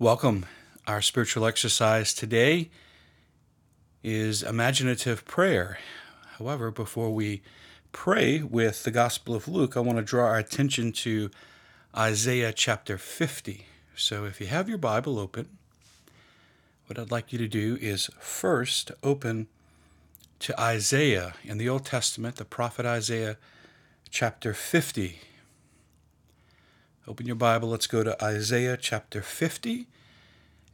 Welcome. Our spiritual exercise today is imaginative prayer. However, before we pray with the Gospel of Luke, I want to draw our attention to Isaiah chapter 50. So if you have your Bible open, what I'd like you to do is first open to Isaiah in the Old Testament, the prophet Isaiah chapter 50. Open your Bible. Let's go to Isaiah chapter 50.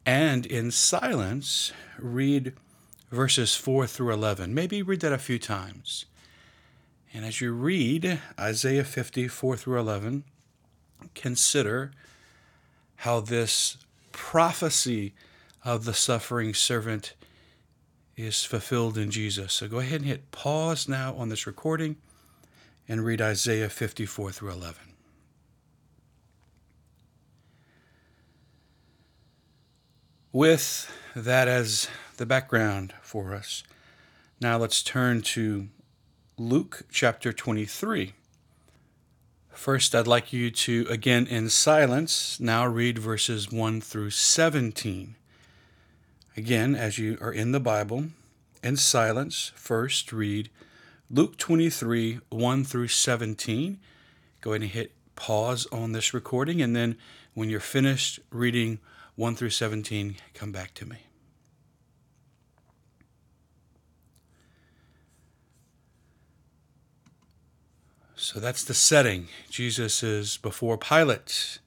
And in silence, read verses 4 through 11. Maybe read that a few times. And as you read Isaiah 50, 4 through 11, consider how this prophecy of the suffering servant is fulfilled in Jesus. So go ahead and hit pause now on this recording and read Isaiah 54 through 11. With that as the background for us, now let's turn to Luke chapter 23. First, I'd like you to, again in silence, now read verses 1 through 17. Again, as you are in the Bible, in silence, first read Luke 23 1 through 17. Go ahead and hit pause on this recording, and then when you're finished reading 1 through 17, come back to me. So that's the setting. Jesus is before Pilate.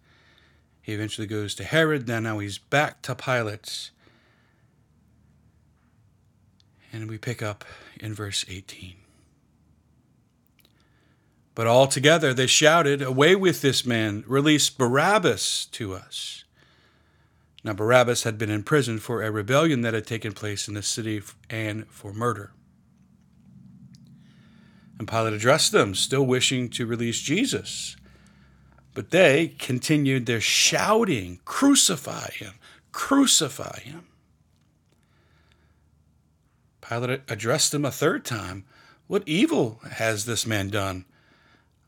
He eventually goes to Herod. Then now he's back to Pilate. And we pick up in verse 18. But all together they shouted, Away with this man! Release Barabbas to us. Now, Barabbas had been imprisoned for a rebellion that had taken place in the city and for murder. And Pilate addressed them, still wishing to release Jesus. But they continued their shouting, Crucify him! Crucify him! Pilate addressed them a third time. What evil has this man done?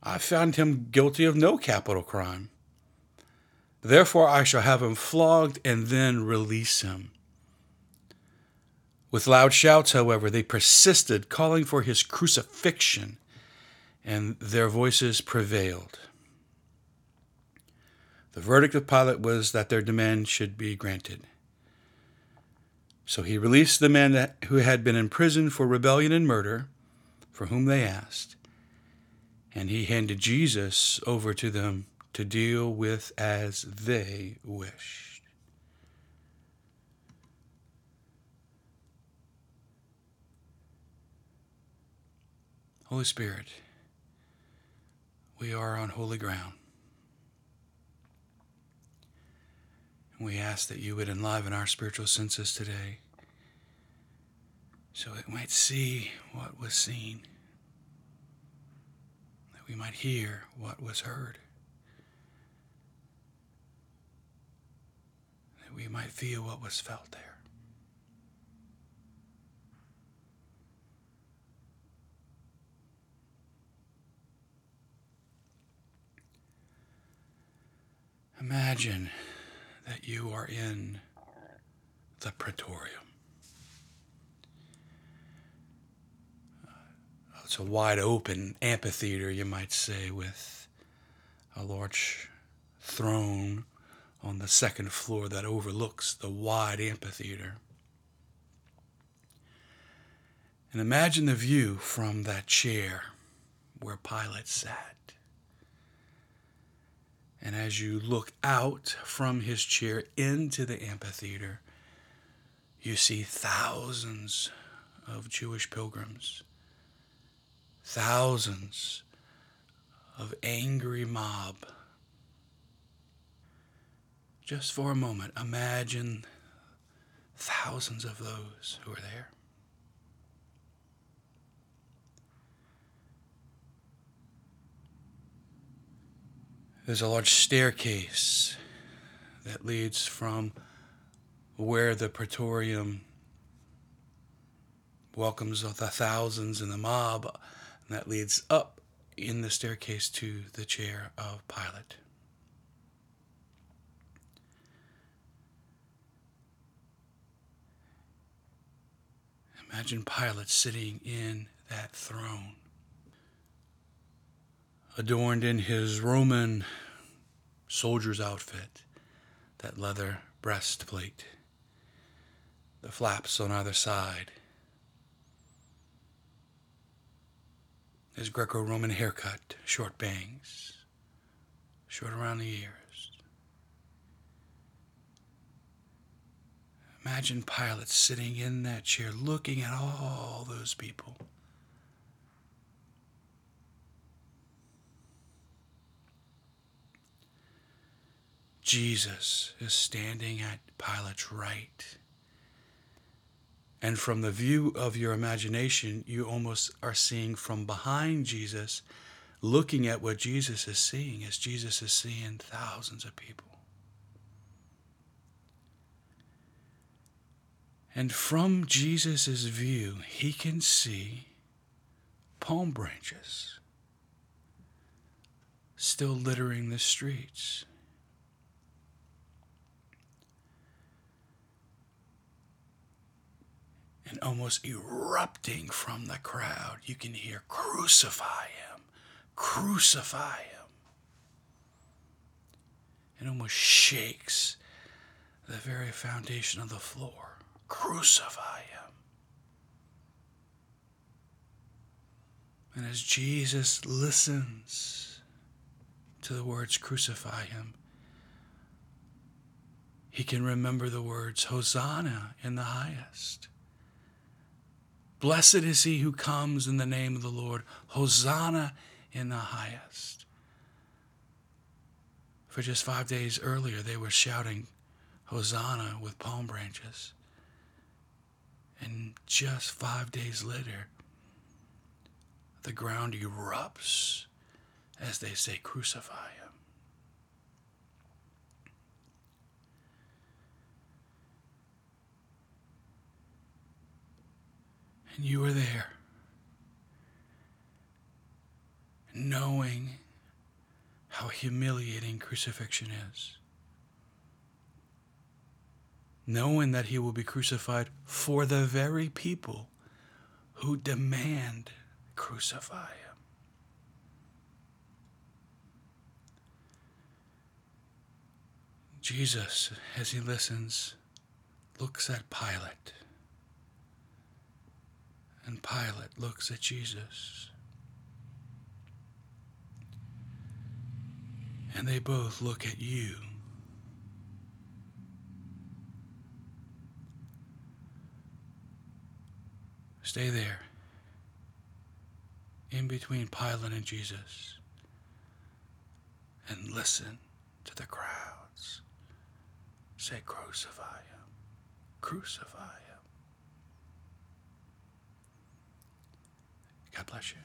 I found him guilty of no capital crime. Therefore I shall have him flogged and then release him. With loud shouts, however, they persisted, calling for his crucifixion, and their voices prevailed. The verdict of Pilate was that their demand should be granted. So he released the man who had been imprisoned for rebellion and murder, for whom they asked, and he handed Jesus over to them to deal with as they wished. Holy Spirit, we are on holy ground. We ask that you would enliven our spiritual senses today so it might see what was seen, that we might hear what was heard. We might feel what was felt there. Imagine that you are in the praetorium. Uh, it's a wide open amphitheater, you might say, with a large throne on the second floor that overlooks the wide amphitheater. And imagine the view from that chair where Pilate sat. And as you look out from his chair into the amphitheater, you see thousands of Jewish pilgrims, thousands of angry mob just for a moment, imagine thousands of those who are there. There's a large staircase that leads from where the praetorium welcomes the thousands in the mob, and that leads up in the staircase to the chair of Pilate. Imagine Pilate sitting in that throne, adorned in his Roman soldier's outfit, that leather breastplate, the flaps on either side, his Greco Roman haircut, short bangs, short around the ears. Imagine Pilate sitting in that chair looking at all those people. Jesus is standing at Pilate's right. And from the view of your imagination, you almost are seeing from behind Jesus, looking at what Jesus is seeing, as Jesus is seeing thousands of people. And from Jesus' view, he can see palm branches still littering the streets. And almost erupting from the crowd, you can hear, Crucify him! Crucify him! It almost shakes the very foundation of the floor. Crucify him. And as Jesus listens to the words, Crucify him, he can remember the words, Hosanna in the highest. Blessed is he who comes in the name of the Lord. Hosanna in the highest. For just five days earlier, they were shouting, Hosanna with palm branches. And just five days later, the ground erupts as they say, Crucify him. And you were there, knowing how humiliating crucifixion is knowing that he will be crucified for the very people who demand crucify him. Jesus, as he listens, looks at Pilate. And Pilate looks at Jesus. And they both look at you. Stay there, in between Pilate and Jesus, and listen to the crowds say, Crucify him, crucify him. God bless you.